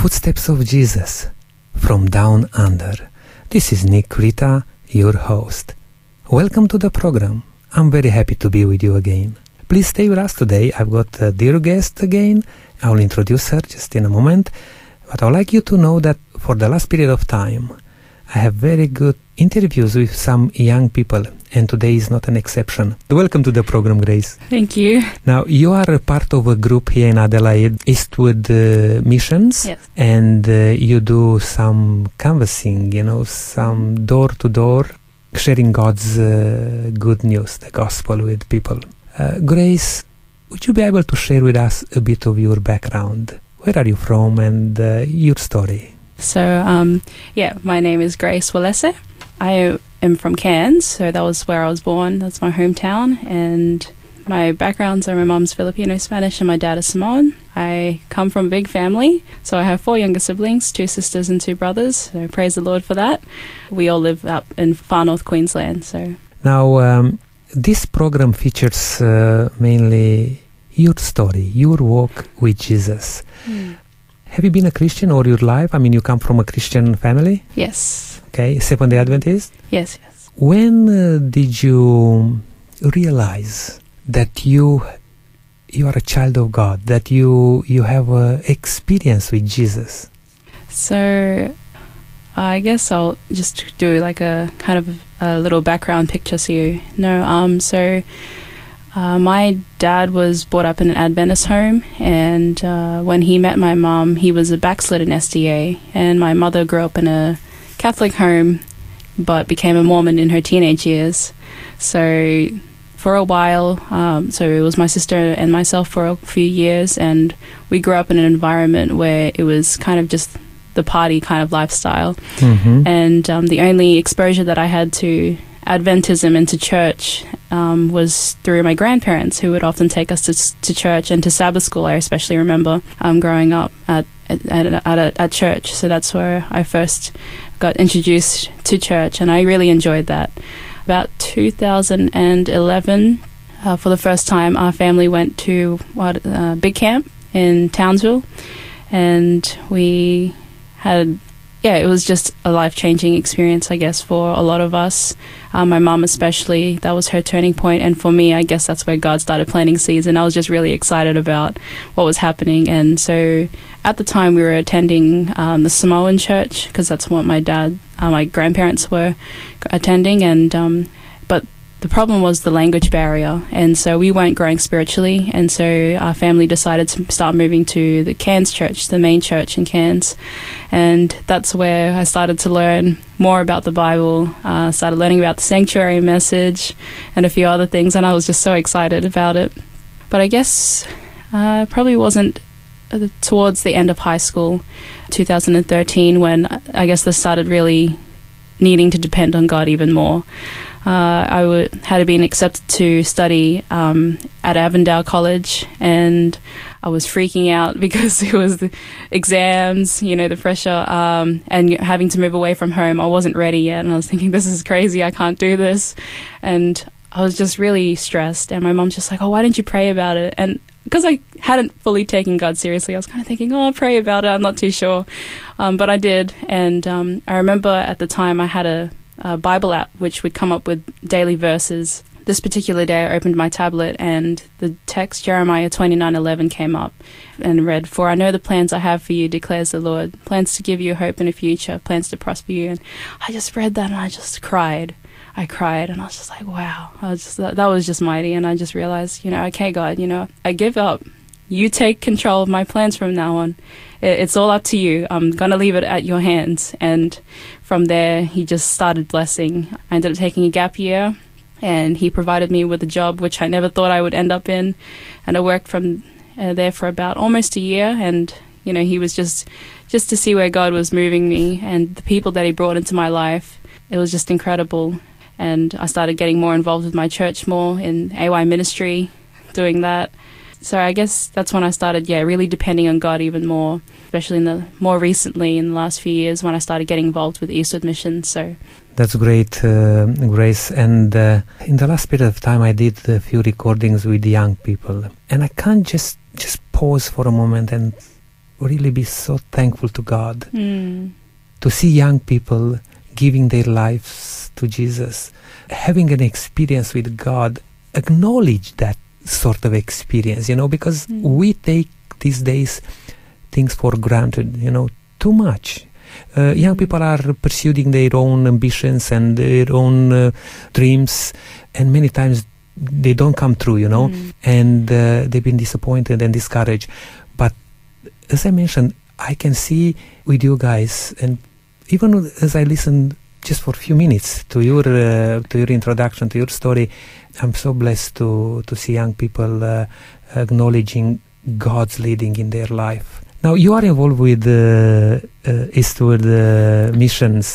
Footsteps of Jesus from Down Under. This is Nick Rita, your host. Welcome to the program. I'm very happy to be with you again. Please stay with us today. I've got a dear guest again. I'll introduce her just in a moment. But I'd like you to know that for the last period of time, I have very good interviews with some young people, and today is not an exception. Welcome to the program, Grace. Thank you. Now, you are a part of a group here in Adelaide, Eastwood uh, Missions, Yes. and uh, you do some canvassing, you know, some door to door, sharing God's uh, good news, the gospel with people. Uh, Grace, would you be able to share with us a bit of your background? Where are you from and uh, your story? So, um, yeah, my name is Grace Walese. I am from Cairns, so that was where I was born. That's my hometown. And my backgrounds are my mom's Filipino Spanish and my dad is Samoan. I come from a big family, so I have four younger siblings, two sisters and two brothers. So praise the Lord for that. We all live up in far north Queensland, so Now, um, this program features uh, mainly your story, your walk with Jesus. Have you been a Christian all your life? I mean, you come from a Christian family, yes, okay, Seventh day Adventist. yes, yes. When uh, did you realize that you you are a child of God, that you you have a experience with Jesus? So, I guess I'll just do like a kind of a little background picture so you know. Um, so, uh, my dad was brought up in an Adventist home, and uh, when he met my mom, he was a backslidden SDA, and my mother grew up in a Catholic home, but became a Mormon in her teenage years. So, for a while, um, so it was my sister and myself for a few years, and we grew up in an environment where it was kind of just the party kind of lifestyle. Mm-hmm. And um, the only exposure that I had to Adventism into church um, was through my grandparents, who would often take us to, to church and to Sabbath school. I especially remember um, growing up at at, at, at, at church. So that's where I first got introduced to church, and I really enjoyed that. About 2011, uh, for the first time, our family went to what uh, big camp in Townsville, and we had yeah, it was just a life changing experience, I guess, for a lot of us. Um, my mom, especially, that was her turning. And for me, I guess that's where God started planting seeds. And I was just really excited about what was happening. And so at the time, we were attending um, the Samoan church because that's what my dad, uh, my grandparents were attending. And um, the problem was the language barrier, and so we weren't growing spiritually, and so our family decided to start moving to the Cairns church, the main church in Cairns, and that's where I started to learn more about the Bible, uh, started learning about the sanctuary message, and a few other things, and I was just so excited about it. But I guess uh, probably wasn't uh, towards the end of high school, 2013, when I guess this started really needing to depend on God even more. Uh, I w- had been accepted to study um, at Avondale College, and I was freaking out because it was the exams, you know, the pressure, um, and having to move away from home. I wasn't ready yet, and I was thinking, this is crazy. I can't do this, and I was just really stressed. And my mom's just like, "Oh, why didn't you pray about it?" And because I hadn't fully taken God seriously, I was kind of thinking, "Oh, I'll pray about it." I'm not too sure, um, but I did, and um, I remember at the time I had a uh, Bible app which would come up with daily verses. This particular day, I opened my tablet and the text Jeremiah twenty nine eleven came up, and read, "For I know the plans I have for you," declares the Lord, "plans to give you hope and a future, plans to prosper you." And I just read that and I just cried. I cried and I was just like, "Wow!" I was just that, that was just mighty, and I just realized, you know, okay, God, you know, I give up. You take control of my plans from now on. It, it's all up to you. I'm gonna leave it at your hands. And from there, he just started blessing. I ended up taking a gap year, and he provided me with a job which I never thought I would end up in. And I worked from uh, there for about almost a year. And you know, he was just just to see where God was moving me and the people that he brought into my life. It was just incredible. And I started getting more involved with my church more in AY ministry, doing that. So I guess that's when I started, yeah, really depending on God even more, especially in the more recently in the last few years when I started getting involved with Eastwood Mission. So That's great, uh, Grace. And uh, in the last period of time, I did a few recordings with young people, and I can't just just pause for a moment and really be so thankful to God Mm. to see young people giving their lives to Jesus, having an experience with God, acknowledge that sort of experience, you know, because Mm. we take these days things for granted, you know, too much. Uh, young Mm. people are pursuing their own ambitions and their own uh, dreams, and many times they don't come true, you know, Mm. and uh, they've been disappointed and discouraged. But as I mentioned, I can see with you guys, and even as I listened just for a few minutes to your uh, to your introduction to your story, I'm so blessed to to see young people uh, acknowledging God's leading in their life. Now you are involved with uh, uh, Eastwood uh, missions,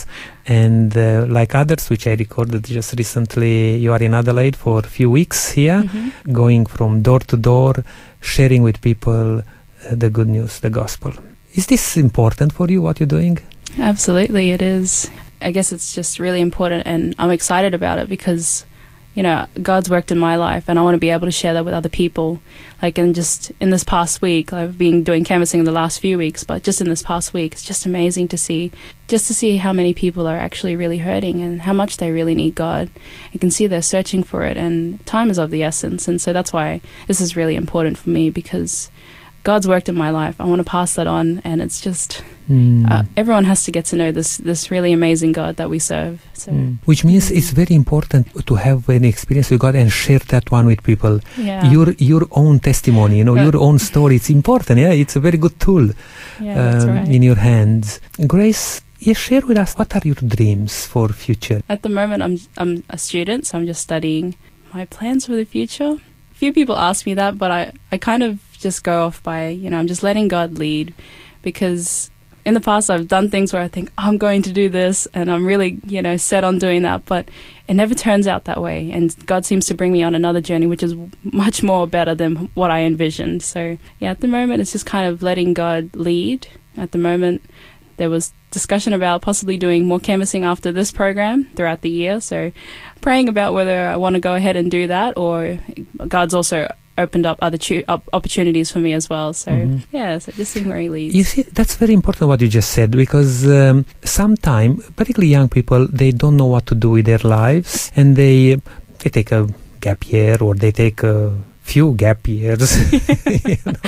and uh, like others, which I recorded just recently, you are in Adelaide for a few weeks here Mhm. going from door to door, sharing with people uh, the good news, the gospel. Is this important for you, what you're doing? Absolutely, it is. I guess it's just really important, and I'm excited about it because, you know, God's worked in my life, and I want to be able to share that with other people. Like, and just in this past week, I've been doing canvassing in the last few weeks, but just in this past week, it's just amazing to see, just to see how many people are actually really hurting and how much they really need God. You can see they're searching for it, and time is of the essence, and so that's why this is really important for me because. God's worked in my life. I want to pass that on, and it's just Mm. uh, everyone has to get to know this this really amazing God that we serve. So Mm. Which means it's very important to have an experience with God and share that one with people. yeah, Your your own testimony, you know, your own story. It's important. Yeah, it's a very good tool yeah, um, right. in your hands. Grace, yeah, share with us what are your dreams for future. At the moment, I'm I'm a student, so I'm just studying. My plans for the future. Few people ask me that, but I I kind of just go off by you know I'm just letting God lead, because in the past I've done things where I think oh, I'm going to do this and I'm really you know set on doing that, but it never turns out that way. And God seems to bring me on another journey, which is much more better than what I envisioned. So yeah, at the moment it's just kind of letting God lead. At the moment, there was discussion about possibly doing more canvassing after this program throughout the year. So praying about whether I want to go ahead and do that, or God's also opened up other tu- op- opportunities for me as well. So Mhm. yeah, so just seeing where He leads. You see, that's very important what you just said because um, sometimes, particularly young people, they don't know what to do with their lives and they they take a gap year or they take a few gap years you know,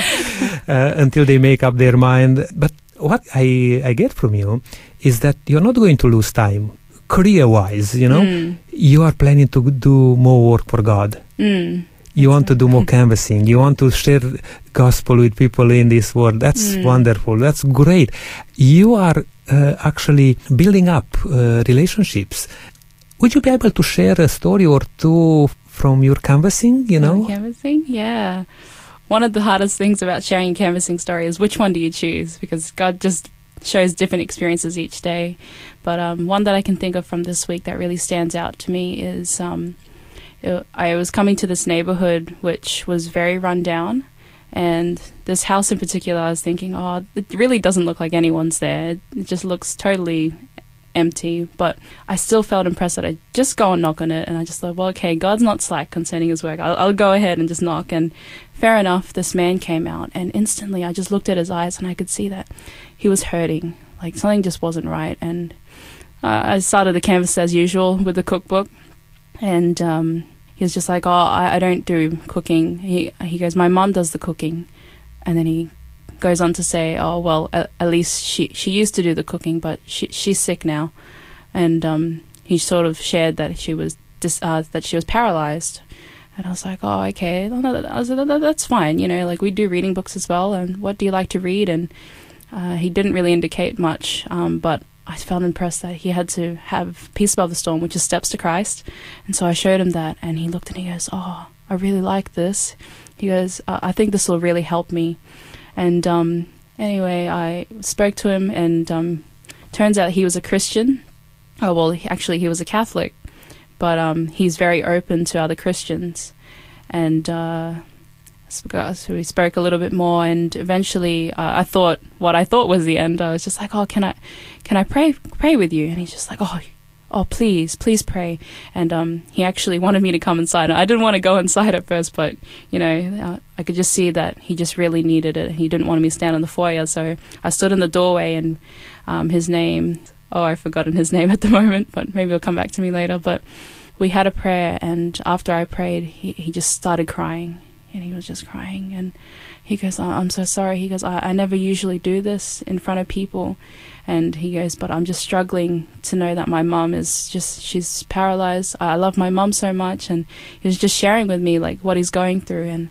uh, until they make up their mind. But what I I get from you is that you're not going to lose time career-wise. You know, Mm, you are planning to do more work for God. mm, You want to do more canvassing. You want to share gospel with people in this world. That's Mm. wonderful. That's great. You are uh, actually building up uh, relationships. Would you be able to share a story or two from your canvassing? You know, canvassing. Yeah, one of the hardest things about sharing a canvassing story is which one do you choose because God just shows different experiences each day. But um, one that I can think of from this week that really stands out to me is um, it- I was coming to this neighborhood which was very run down. And this house in particular, I was thinking, oh, it really doesn't look like anyone's there. It, just looks totally empty. But I still felt impressed that I'd just go and knock on it. And I just thought, well, okay, God's not slack concerning his work. I'll, I'll go ahead and just knock. And fair enough, this man came out. And instantly I just looked at his eyes and I could see that he was hurting. Like something just wasn't right. And uh, I started the canvas as usual with the cookbook. And um, he was just like, oh, I, I don't do cooking. He, he goes, my mom does the cooking. And then he goes on to say, "Oh well, at, at least she she used to do the cooking, but she she's sick now," and um, he sort of shared that she was dis- uh, that she was paralyzed, and I was like, "Oh, okay, no, no, I was like, "That- that's fine." You know, like we do reading books as well, and what do you like to read? And uh, he didn't really indicate much, um, but I felt impressed that he had to have peace above the storm, which is steps to Christ, and so I showed him that, and he looked and he goes, "Oh, I really like this." He goes, uh, "I think this will really help me." And um, anyway, I spoke to him, and um, turns out he was a Christian. Oh well, he, actually, he was a Catholic, but um, he's very open to other Christians. And uh, so we spoke a little bit more, and eventually, uh, I thought what I thought was the end. I was just like, "Oh, can I, can I pray pray with you?" And he's just like, "Oh." "Oh, please, please pray." And um, he actually wanted me to come inside. I didn't want to go inside at first, but you know, uh, I could just see that he just really needed it. He didn't want me to stand in the foyer, so I stood in the doorway, and um, his name. Oh, I've forgotten his name at the moment, but maybe it'll come back to me later. But we had a prayer, and after I prayed, he, he just started crying, and he was just crying, and he goes, I'm so sorry. He goes, I, I never usually do this in front of people. And he goes, but I'm just struggling to know that my mom is just, she's paralyzed. I love my mom so much. And he was just sharing with me like what he's going through. And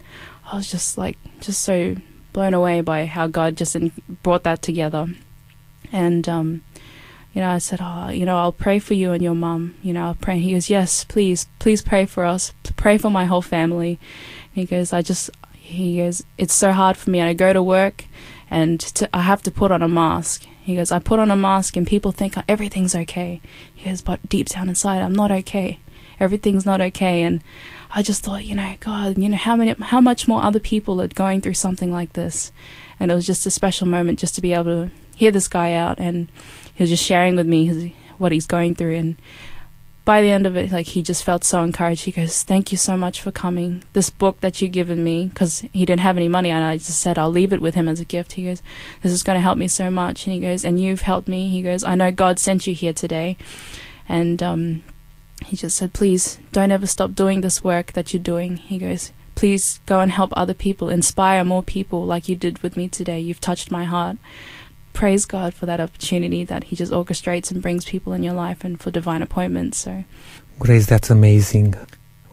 I was just like, just so blown away by how God just brought that together. And, um, you know, I said, oh, you know, I'll pray for you and your mom. You know, I'll pray. He goes, yes, please, please pray for us. Pray for my whole family. He goes, I just, he goes, It's so hard for me. And I go to work and to, I have to put on a mask. He goes, I put on a mask and people think everything's okay. He goes, But deep down inside, I'm not okay. Everything's not okay. And I just thought, you know, God, you know, how many, how much more other people are going through something like this. And it was just a special moment just to be able to hear this guy out. And he was just sharing with me his, what he's going through. And by the end of it, like he just felt so encouraged. He goes, "Thank you so much for coming. This book that you've given me, because he didn't have any money, and I just said I'll leave it with him as a gift." He goes, "This is going to help me so much." And he goes, "And you've helped me." He goes, "I know God sent you here today," and um, he just said, "Please don't ever stop doing this work that you're doing." He goes, "Please go and help other people, inspire more people like you did with me today. You've touched my heart." Praise God for that opportunity that He just orchestrates and brings people in your life and for divine appointments. So, Grace, that's amazing.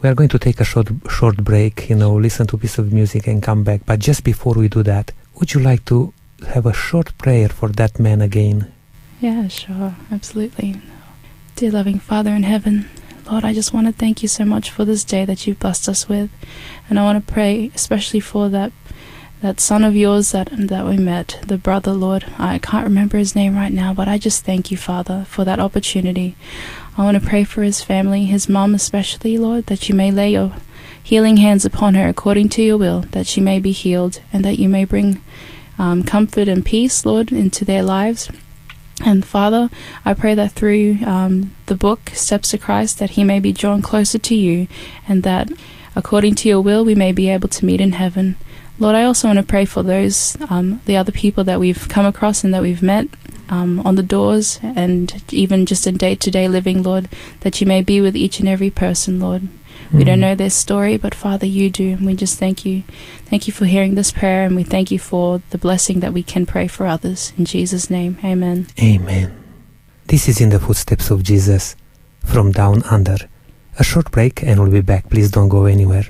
We are going to take a short short break, you know, listen to a piece of music and come back. But just before we do that, would you like to have a short prayer for that man again? Yeah, sure, absolutely. Dear loving Father in heaven, Lord, I just want to thank you so much for this day that you've blessed us with. And I want to pray especially for that that son of yours that that we met, the brother, Lord. I can't remember his name right now, but I just thank you, Father, for that opportunity. I want to pray for his family, his mom especially, Lord, that you may lay your healing hands upon her according to your will, that she may be healed, and that you may bring um, comfort and peace, Lord, into their lives. And Father, I pray that through um, the book, Steps to Christ, that he may be drawn closer to you, and that according to your will we may be able to meet in heaven. Lord, I also want to pray for those, um, the other people that we've come across and that we've met um, on the doors and even just in day to day living, Lord, that you may be with each and every person, Lord. Mm. We don't mm. know their story, but Father, you do. And we just thank you. Thank you for hearing this prayer, and we thank you for the blessing that we can pray for others. In Jesus' name, amen. Amen. This is In the Footsteps of Jesus from Down Under. A short break, and we'll be back. Please don't go anywhere.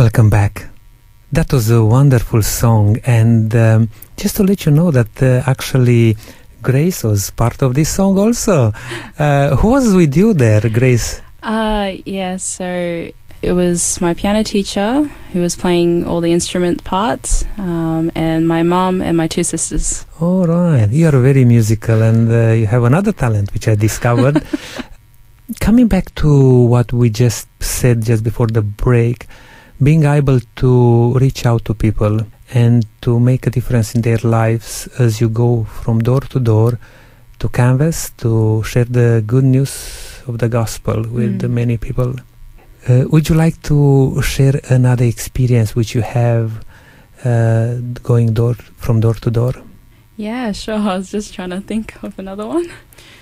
Welcome back. That was a wonderful song, and um, just to let you know that uh, actually Grace was part of this song also. Uh, who was with you there, Grace? Uh, yeah, so it was my piano teacher who was playing all the instrument parts, um, and my mom and my two sisters. All right, you are very musical, and uh, you have another talent which I discovered. Coming back to what we just said just before the break, being able to reach out to people and to make a difference in their lives as you go from door to door to canvas to share the good news of the gospel with Mm. many people. Uh, would you like to share another experience which you have uh, going door from door to door? Yeah, sure. I was just trying to think of another one.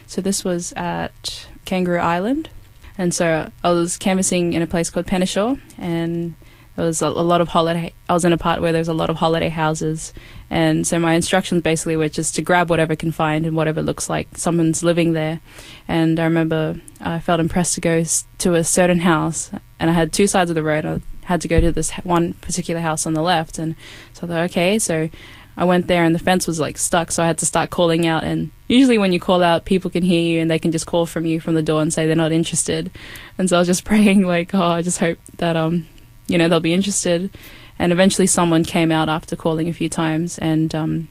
So this was at Kangaroo Island, and so I was canvassing in a place called Penneshaw, and there was a, a lot of holiday. I was in a part where there was a lot of holiday houses, and so my instructions basically were just to grab whatever can find and whatever looks like someone's living there. And I remember I felt impressed to go to a certain house, and I had two sides of the road. I had to go to this one particular house on the left, and so I thought, okay, so I went there and the fence was like stuck, so I had to start calling out. And usually, when you call out, people can hear you and they can just call from you from the door and say they're not interested. And so I was just praying, like, oh, I just hope that um, you know, they'll be interested. And eventually, someone came out after calling a few times, and um,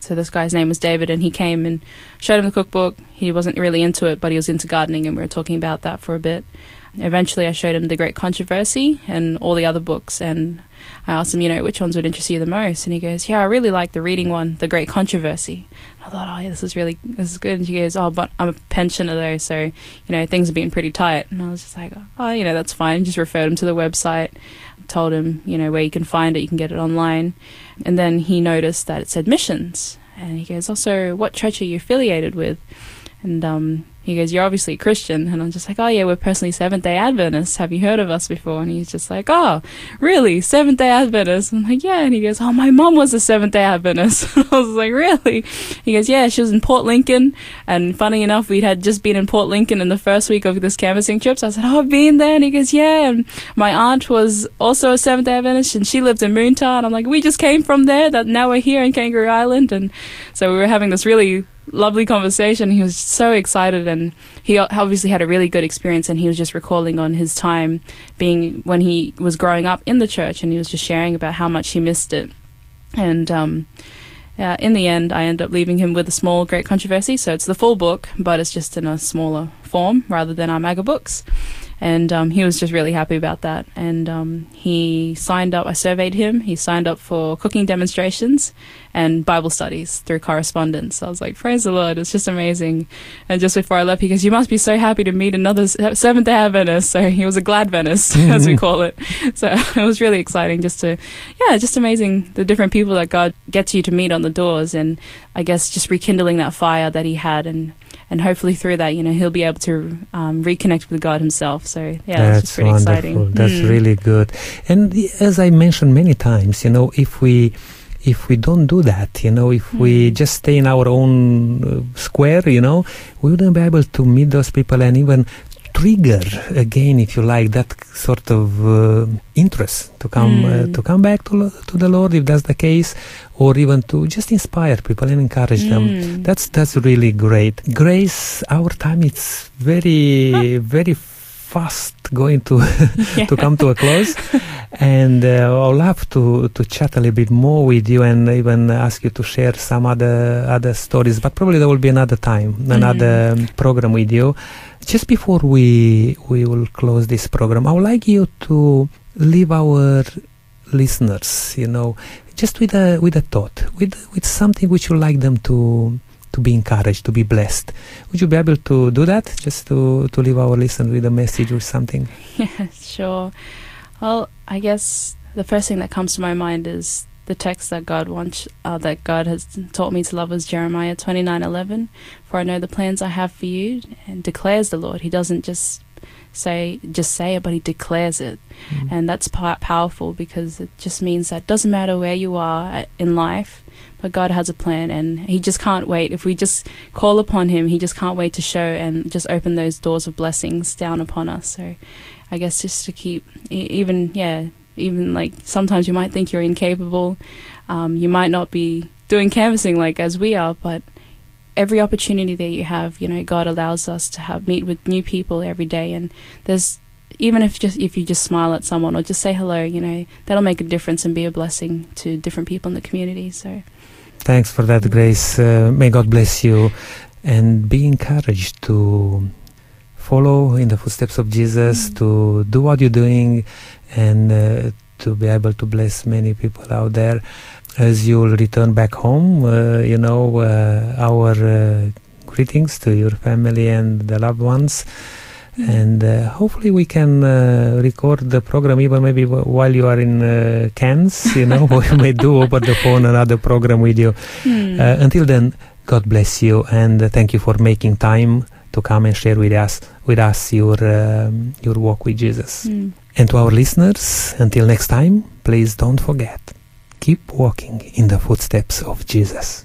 so this guy's name was David, and he came and showed him the cookbook. He wasn't really into it, but he was into gardening, and we were talking about that for a bit. Eventually, I showed him The Great Controversy and all the other books, and I asked him, you know, which ones would interest you the most? And he goes, yeah, I really like the reading one, The Great Controversy. I thought, oh, yeah, this is really, this is good. And she goes, oh, but I'm a pensioner though, so, you know, things have been pretty tight. And I was just like, oh, you know, that's fine. Just referred him to the website, told him, you know, where you can find it, you can get it online. And then he noticed that it said missions. And he goes, also, what church are you affiliated with? And um, he goes, You're obviously a Christian. And I'm just like, Oh, yeah, we're personally Seventh day Adventists. Have you heard of us before? And he's just like, Oh, really? Seventh day Adventists? I'm like, Yeah. And he goes, Oh, my mom was a Seventh day Adventist. I was like, Really? He goes, Yeah, she was in Port Lincoln. And funny enough, we had just been in Port Lincoln in the first week of this canvassing trip. So I said, Oh, I've been there. And he goes, Yeah. And my aunt was also a Seventh day Adventist and she lived in Moonta. And I'm like, We just came from there. That now we're here in Kangaroo Island. And so we were having this really lovely conversation. He was so excited, and he obviously had a really good experience. And he was just recalling on his time being when he was growing up in the church, and he was just sharing about how much he missed it. And um, uh, in the end, I ended up leaving him with a small Great Controversy. So it's the full book, but it's just in a smaller form rather than our mega books. And um, he was just really happy about that. And um, he signed up, I surveyed him. He signed up for cooking demonstrations and Bible studies through correspondence. I was like, praise the Lord, it's just amazing. And just before I left, he goes, you must be so happy to meet another s- Seventh day Adventist. So he was a glad Adventist, as we call it. So it was really exciting just to, yeah, just amazing the different people that God gets you to meet on the doors. And I guess just rekindling that fire that he had and and hopefully through that, you know, he'll be able to um, reconnect with God himself. So yeah, That's just pretty wonderful. exciting. That's Mm. really good. And as I mentioned many times, you know, if we if we don't do that, you know, if we Mm. just stay in our own uh, square, you know, we wouldn't be able to meet those people and even trigger again, if you like, that sort of uh, interest to come uh, Mm. to come back to to the Lord, if that's the case, or even to just inspire people and encourage them. Mm. That's that's really great. Grace, our time is very very fast going to Yeah. to come to a close, and uh, I'd love to to chat a little bit more with you and even ask you to share some other other stories. But probably there will be another time, another um, program with you. Just before we we will close this program, I would like you to leave our listeners, you know, just with a with a thought, with with something which you like them to to be encouraged, to be blessed. Would you be able to do that? Just to to leave our listeners with a message or something. Yeah, sure. Well, I guess the first thing that comes to my mind is the text that God wants, uh, that God has taught me to love is Jeremiah twenty nine eleven. For I know the plans I have for you, and declares the Lord. He doesn't just say just say it, but he declares it, Mm. and that's po- powerful because it just means that it doesn't matter where you are in life, but God has a plan, and He just can't wait. If we just call upon Him, He just can't wait to show and just open those doors of blessings down upon us. So, I guess just to keep even yeah even like sometimes you might think you're incapable. Um, you might not be doing canvassing like as we are, but every opportunity that you have, you know, God allows us to have meet with new people every day, and there's even if just if you just smile at someone or just say hello, you know, that'll make a difference and be a blessing to different people in the community. So, thanks for that, Grace. Uh, may God bless you, and be encouraged to follow in the footsteps of Jesus, mm. to do what you're doing, and uh, to be able to bless many people out there as you'll return back home. Uh, you know, uh, our uh, greetings to your family and the loved ones. Mm-hmm. And uh, hopefully we can uh, record the program even maybe while you are in uh, Cairns, you know, we may do over the phone another program with you. Mm. until then, God bless you and thank you for making time to come and share with us with us your um, your walk with Jesus. Mm. And to our listeners, until next time, please don't forget keep walking in the footsteps of Jesus.